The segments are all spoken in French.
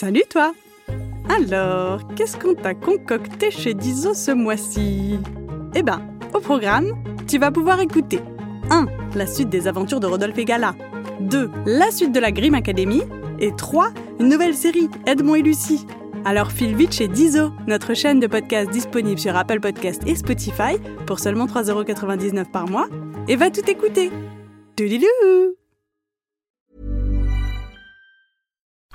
Salut toi Alors, qu'est-ce qu'on t'a concocté chez Dizo ce mois-ci? Eh ben, au programme, tu vas pouvoir écouter 1. La suite des aventures de Rodolphe et Gala 2. La suite de la Grimm Academy et 3. Une nouvelle série, Edmond et Lucie. Alors file vite chez Dizo, notre chaîne de podcast disponible sur Apple Podcast et Spotify pour seulement 3,99€ par mois et va tout écouter. Toudilou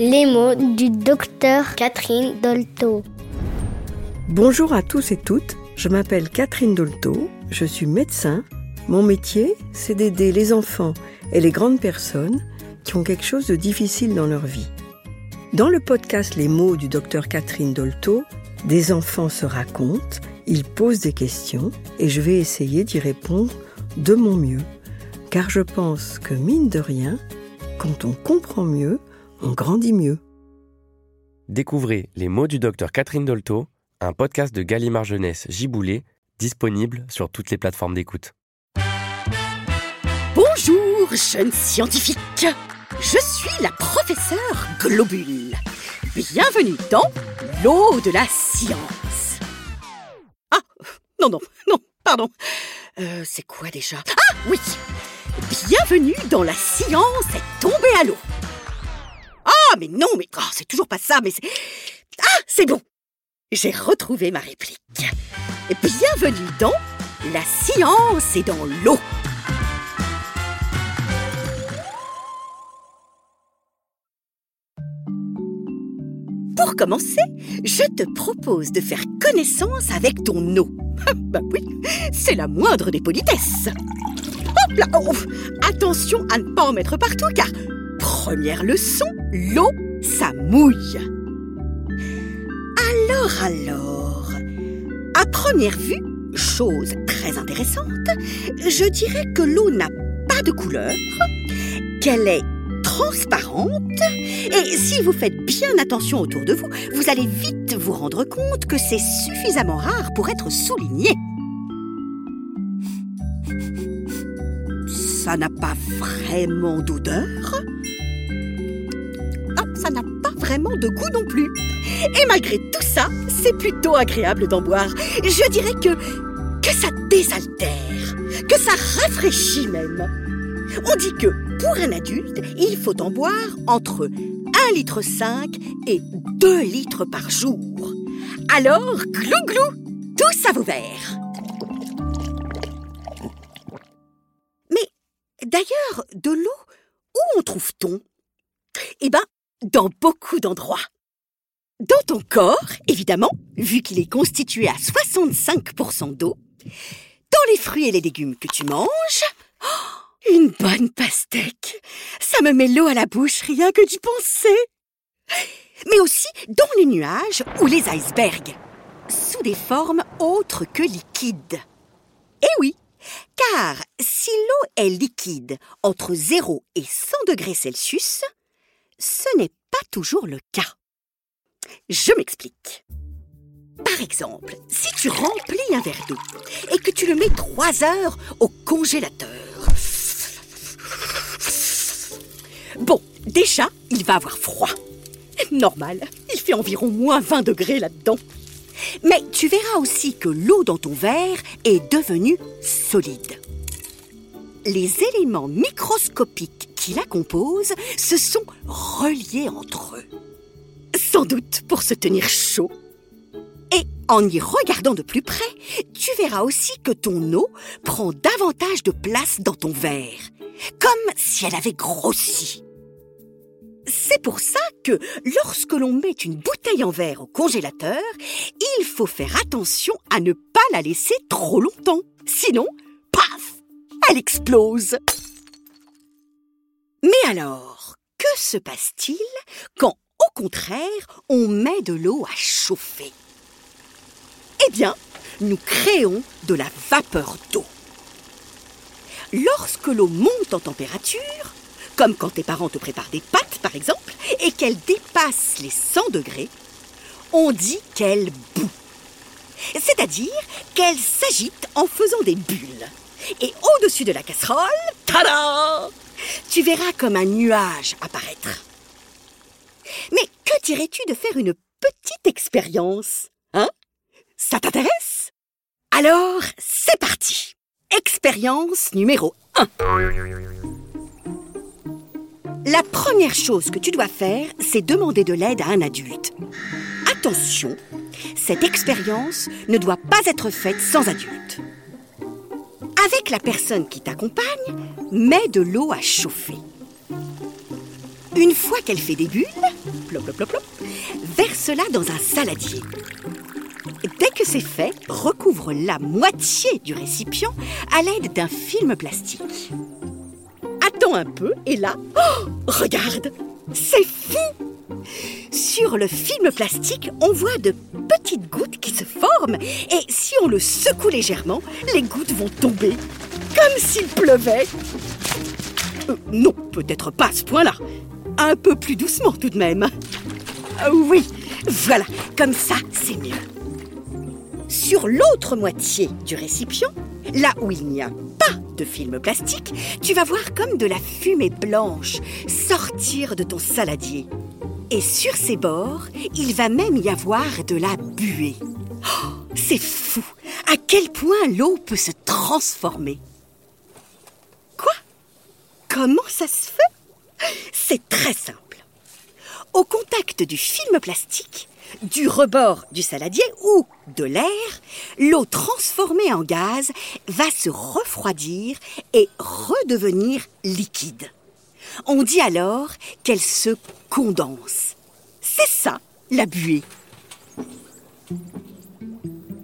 Les mots du docteur Catherine Dolto. Bonjour à tous et toutes, je m'appelle Catherine Dolto, je suis médecin. Mon métier, c'est d'aider les enfants et les grandes personnes qui ont quelque chose de difficile dans leur vie. Dans le podcast Les mots du docteur Catherine Dolto, des enfants se racontent, ils posent des questions et je vais essayer d'y répondre de mon mieux. Car je pense que mine de rien, quand on comprend mieux, on grandit mieux. Découvrez Les mots du docteur Catherine Dolto, un podcast de Gallimard Jeunesse Giboulé, disponible sur toutes les plateformes d'écoute. Bonjour, jeunes scientifiques. Je suis la professeure Globule. Bienvenue dans l'eau de la science. Ah, non, non, non, pardon. Euh, c'est quoi déjà? Ah, oui. Bienvenue dans la science est tombée à l'eau. Ah, mais non, mais oh, c'est toujours pas ça, mais c'est... Ah, c'est bon. J'ai retrouvé ma réplique. Bienvenue dans La science est dans l'eau. Pour commencer, je te propose de faire connaissance avec ton eau. bah oui, c'est la moindre des politesses. Hop là, oh, attention à ne pas en mettre partout car, première leçon, l'eau, ça mouille. Alors, alors, à première vue, chose très intéressante, je dirais que l'eau n'a pas de couleur, qu'elle est transparente, et si vous faites bien attention autour de vous, vous allez vite vous rendre compte que c'est suffisamment rare pour être souligné. Ça n'a pas vraiment d'odeur. Ça n'a pas vraiment de goût non plus. Et malgré tout ça, c'est plutôt agréable d'en boire. Je dirais que, que ça désaltère, que ça rafraîchit même. On dit que pour un adulte, il faut en boire entre 1,5 litre et 2 litres par jour. Alors, glou glou, tous à vos verres. Mais d'ailleurs, de l'eau, où en trouve-t-on? Eh ben, dans beaucoup d'endroits. Dans ton corps, évidemment, vu qu'il est constitué à 65% d'eau. Dans les fruits et les légumes que tu manges. Oh, une bonne pastèque. Ça me met l'eau à la bouche rien que d'y penser. Mais aussi dans les nuages ou les icebergs. Sous des formes autres que liquides. Eh oui, car si l'eau est liquide entre 0 et 100 degrés Celsius, ce n'est pas toujours le cas. Je m'explique. Par exemple, si tu remplis un verre d'eau et que tu le mets 3 heures au congélateur. Bon, déjà, il va avoir froid. Normal, il fait environ moins 20 degrés là-dedans. Mais tu verras aussi que l'eau dans ton verre est devenue solide. Les éléments microscopiques la composent se sont reliés entre eux. Sans doute pour se tenir chaud. Et en y regardant de plus près, tu verras aussi que ton eau prend davantage de place dans ton verre, comme si elle avait grossi. C'est pour ça que lorsque l'on met une bouteille en verre au congélateur, il faut faire attention à ne pas la laisser trop longtemps. Sinon, paf, elle explose. Mais alors, que se passe-t-il quand, au contraire, on met de l'eau à chauffer? Eh bien, nous créons de la vapeur d'eau. Lorsque l'eau monte en température, comme quand tes parents te préparent des pâtes par exemple, et qu'elle dépasse les 100 degrés, on dit qu'elle bout. C'est-à-dire qu'elle s'agite en faisant des bulles. Et au-dessus de la casserole, tada Tu verras comme un nuage apparaître. Mais que dirais-tu de faire une petite expérience Hein? Ça t'intéresse? Alors, c'est parti Expérience numéro 1 La première chose que tu dois faire, c'est demander de l'aide à un adulte. Attention, cette expérience ne doit pas être faite sans adulte. Avec la personne qui t'accompagne, mets de l'eau à chauffer. Une fois qu'elle fait des bulles, plop, plop, verse-la dans un saladier. Dès que c'est fait, recouvre la moitié du récipient à l'aide d'un film plastique. Attends un peu et là, oh, regarde, c'est fou Sur le film plastique, on voit de petites gouttes qui se forment et si on le secoue légèrement, les gouttes vont tomber, comme s'il pleuvait. Euh, non, peut-être pas à ce point-là. Un peu plus doucement tout de même. Ah oui, voilà, comme ça, c'est mieux. Sur l'autre moitié du récipient, là où il n'y a pas de film plastique, tu vas voir comme de la fumée blanche sortir de ton saladier. Et sur ses bords, il va même y avoir de la buée. Oh, c'est fou à quel point l'eau peut se transformer. Quoi? Comment ça se fait? C'est très simple. Au contact du film plastique, du rebord du saladier ou de l'air, l'eau transformée en gaz va se refroidir et redevenir liquide. On dit alors qu'elle se condense. C'est ça, la buée.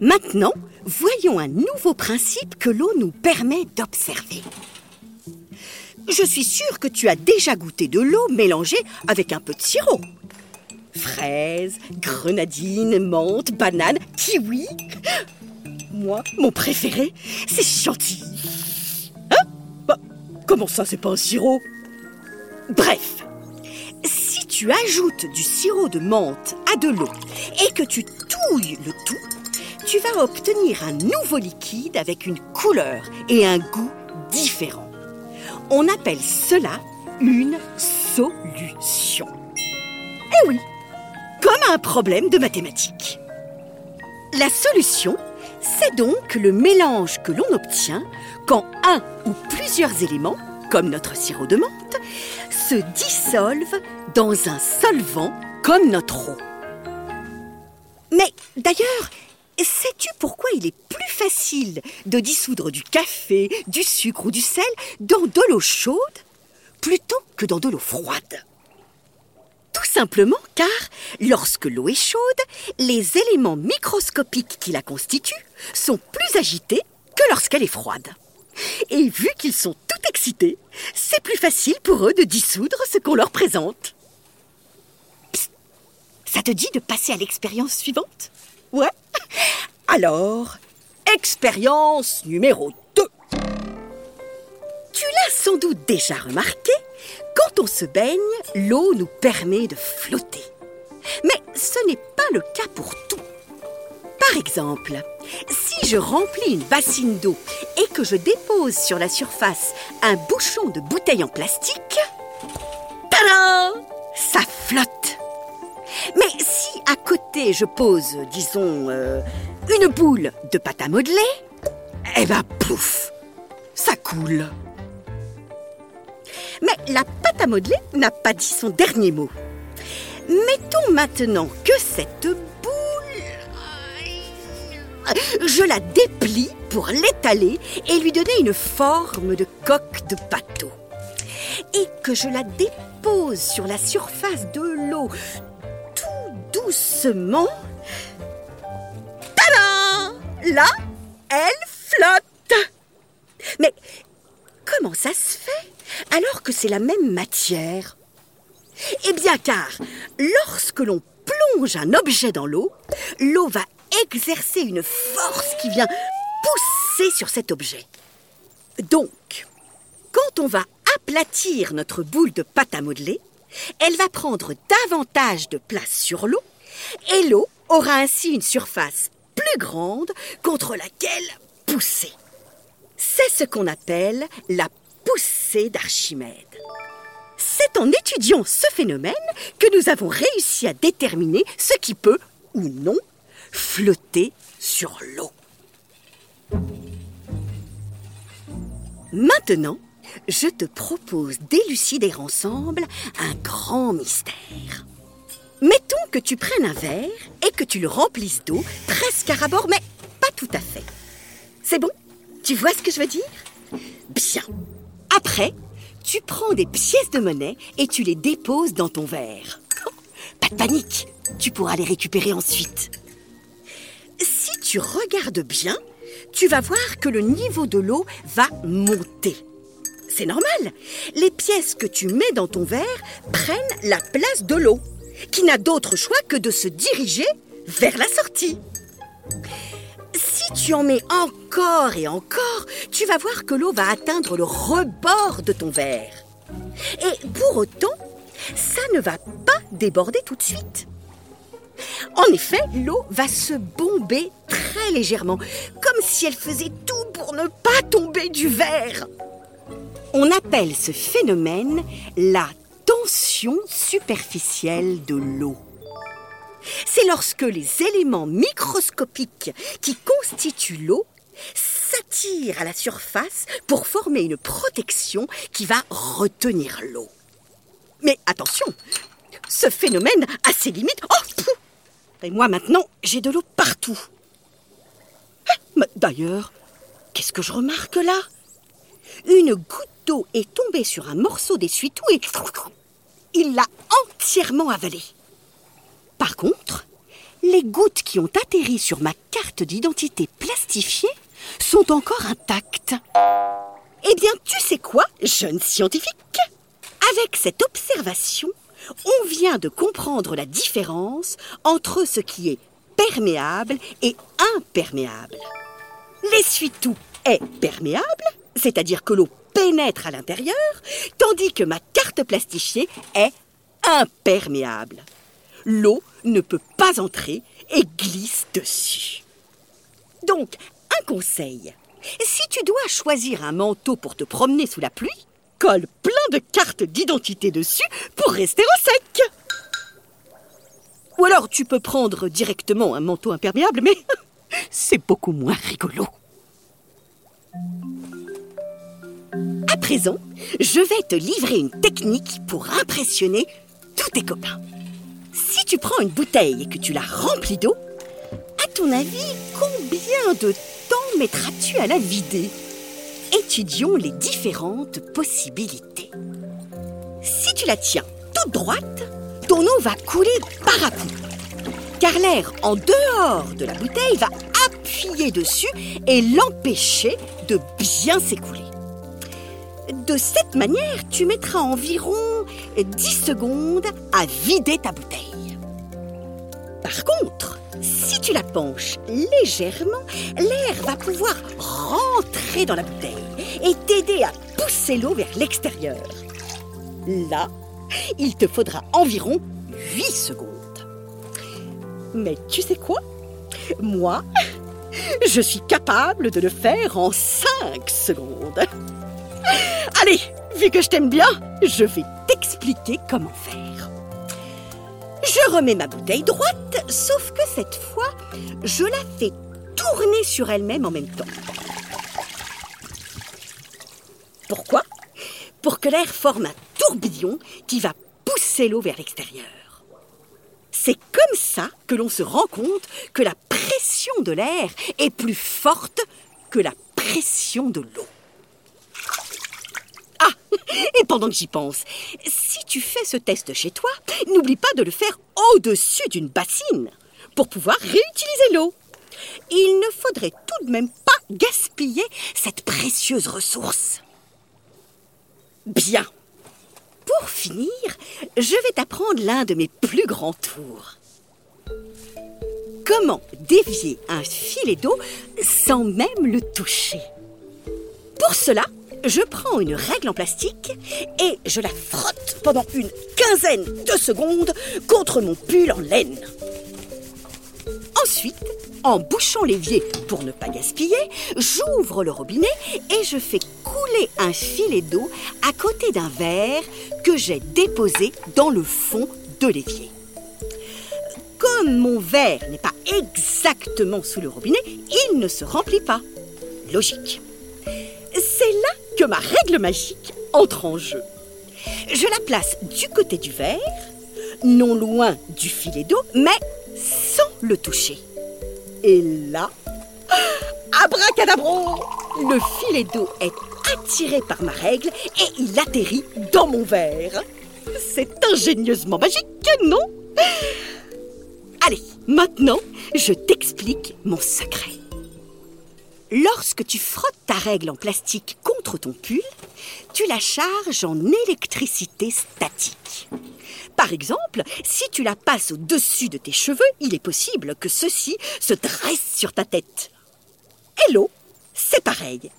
Maintenant, voyons un nouveau principe que l'eau nous permet d'observer. Je suis sûre que tu as déjà goûté de l'eau mélangée avec un peu de sirop. Fraises, grenadine, menthe, banane, kiwi. Moi, mon préféré, c'est chantilly. Hein? Bah, Comment ça, c'est pas un sirop? Bref, si tu ajoutes du sirop de menthe à de l'eau et que tu touilles le tout, tu vas obtenir un nouveau liquide avec une couleur et un goût différents. On appelle cela une solution. Eh oui, comme un problème de mathématiques. La solution, c'est donc le mélange que l'on obtient quand un ou plusieurs éléments, comme notre sirop de menthe, se dissolvent dans un solvant comme notre eau. Mais d'ailleurs, sais-tu pourquoi il est plus facile de dissoudre du café, du sucre ou du sel dans de l'eau chaude plutôt que dans de l'eau froide? Tout simplement car, lorsque l'eau est chaude, les éléments microscopiques qui la constituent sont plus agités que lorsqu'elle est froide. Et vu qu'ils sont tout excités, c'est plus facile pour eux de dissoudre ce qu'on leur présente. Psst, ça te dit de passer à l'expérience suivante? Ouais Alors, expérience numéro 2. Tu l'as sans doute déjà remarqué, quand on se baigne, l'eau nous permet de flotter. Mais ce n'est pas le cas pour tout. Par exemple, si je remplis une bassine d'eau et que je dépose sur la surface un bouchon de bouteille en plastique, Ça flotte. Mais si à côté je pose, disons, euh, une boule de pâte à modeler, eh ben pouf, ça coule. Mais la pâte à modeler n'a pas dit son dernier mot. Mettons maintenant que cette je la déplie pour l'étaler et lui donner une forme de coque de bateau. Et que je la dépose sur la surface de l'eau tout doucement. Tada Là, elle flotte. Mais comment ça se fait alors que c'est la même matière? Eh bien car, lorsque l'on plonge un objet dans l'eau, l'eau va exercer une force qui vient sur cet objet. Donc, quand on va aplatir notre boule de pâte à modeler, elle va prendre davantage de place sur l'eau et l'eau aura ainsi une surface plus grande contre laquelle pousser. C'est ce qu'on appelle la poussée d'Archimède. C'est en étudiant ce phénomène que nous avons réussi à déterminer ce qui peut, ou non, flotter sur l'eau. Maintenant, je te propose d'élucider ensemble un grand mystère. Mettons que tu prennes un verre et que tu le remplisses d'eau presque à rabord, mais pas tout à fait. C'est bon? Tu vois ce que je veux dire? Bien. Après, tu prends des pièces de monnaie et tu les déposes dans ton verre. Oh, pas de panique, tu pourras les récupérer ensuite. Si tu regardes bien, tu vas voir que le niveau de l'eau va monter. C'est normal. Les pièces que tu mets dans ton verre prennent la place de l'eau, qui n'a d'autre choix que de se diriger vers la sortie. Si tu en mets encore et encore, tu vas voir que l'eau va atteindre le rebord de ton verre. Et pour autant, ça ne va pas déborder tout de suite. En effet, l'eau va se bomber très légèrement, si elle faisait tout pour ne pas tomber du verre. On appelle ce phénomène la tension superficielle de l'eau. C'est lorsque les éléments microscopiques qui constituent l'eau s'attirent à la surface pour former une protection qui va retenir l'eau. Mais attention, ce phénomène a ses limites. Oh, Et moi maintenant, j'ai de l'eau partout. D'ailleurs, qu'est-ce que je remarque là? Une goutte d'eau est tombée sur un morceau d'essuie-tout et il l'a entièrement avalé. Par contre, les gouttes qui ont atterri sur ma carte d'identité plastifiée sont encore intactes. Eh bien, tu sais quoi, jeune scientifique? Avec cette observation, on vient de comprendre la différence entre ce qui est perméable et imperméable. L'essuie-tout est perméable, c'est-à-dire que l'eau pénètre à l'intérieur, tandis que ma carte plastifiée est imperméable. L'eau ne peut pas entrer et glisse dessus. Donc, un conseil. Si tu dois choisir un manteau pour te promener sous la pluie, colle plein de cartes d'identité dessus pour rester au sec. Ou alors tu peux prendre directement un manteau imperméable, mais c'est beaucoup moins rigolo. À présent, je vais te livrer une technique pour impressionner tous tes copains. Si tu prends une bouteille et que tu la remplis d'eau, à ton avis, combien de temps mettras-tu à la vider? Étudions les différentes possibilités. Si tu la tiens toute droite, ton eau va couler par à coup. Car l'air en dehors de la bouteille va appuyer dessus et l'empêcher de bien s'écouler. De cette manière, tu mettras environ 10 secondes à vider ta bouteille. Par contre, si tu la penches légèrement, l'air va pouvoir rentrer dans la bouteille et t'aider à pousser l'eau vers l'extérieur. Là, il te faudra environ 8 secondes. Mais tu sais quoi? Moi, je suis capable de le faire en 5 secondes. Allez, vu que je t'aime bien, je vais t'expliquer comment faire. Je remets ma bouteille droite, sauf que cette fois, je la fais tourner sur elle-même en même temps. Pourquoi? Pour que l'air forme un tourbillon qui va pousser l'eau vers l'extérieur. C'est comme ça que l'on se rend compte que la pression de l'air est plus forte que la pression de l'eau. Ah Et pendant que j'y pense, si tu fais ce test chez toi, n'oublie pas de le faire au-dessus d'une bassine pour pouvoir réutiliser l'eau. Il ne faudrait tout de même pas gaspiller cette précieuse ressource. Bien. Pour finir, je vais t'apprendre l'un de mes plus grands tours. Comment dévier un filet d'eau sans même le toucher? Pour cela, je prends une règle en plastique et je la frotte pendant une quinzaine de secondes contre mon pull en laine. Ensuite, en bouchant l'évier pour ne pas gaspiller, j'ouvre le robinet et je fais couler un filet d'eau à côté d'un verre que j'ai déposé dans le fond de l'évier. Comme mon verre n'est pas exactement sous le robinet, il ne se remplit pas. Logique. C'est là que ma règle magique entre en jeu. Je la place du côté du verre, non loin du filet d'eau, mais sans le toucher. Et là, abracadabra, le filet d'eau est attiré par ma règle et il atterrit dans mon verre. C'est ingénieusement magique, non? Allez, maintenant, je t'explique mon secret. Lorsque tu frottes ta règle en plastique contre ton pull, tu la charges en électricité statique. Par exemple, si tu la passes au-dessus de tes cheveux, il est possible que ceux-ci se dressent sur ta tête. Et l'eau, c'est pareil.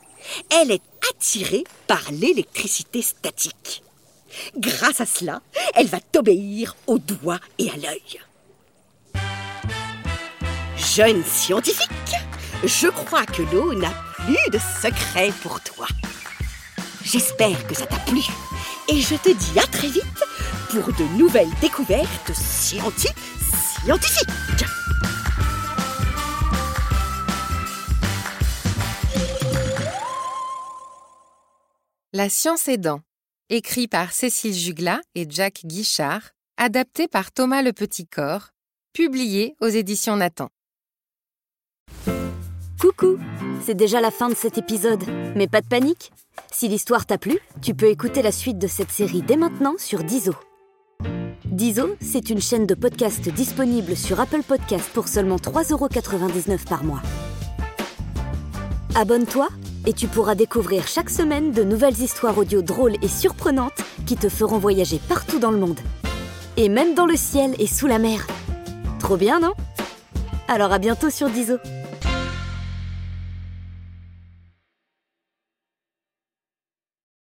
Elle est attirée par l'électricité statique. Grâce à cela, elle va t'obéir au doigt et à l'œil. Jeune scientifique, je crois que l'eau n'a plus de secret pour toi. J'espère que ça t'a plu et je te dis à très vite pour de nouvelles découvertes scienti scientifiques. La science aidant, écrit par Cécile Jugla et Jack Guichard, adapté par Thomas Le Petit Corps, publié aux éditions Nathan. Coucou C'est déjà la fin de cet épisode, mais pas de panique Si l'histoire t'a plu, tu peux écouter la suite de cette série dès maintenant sur Dizo. Dizo, c'est une chaîne de podcast disponible sur Apple Podcast pour seulement 3,99€ par mois. Abonne-toi et tu pourras découvrir chaque semaine de nouvelles histoires audio drôles et surprenantes qui te feront voyager partout dans le monde. Et même dans le ciel et sous la mer. Trop bien, non? Alors à bientôt sur Dizo.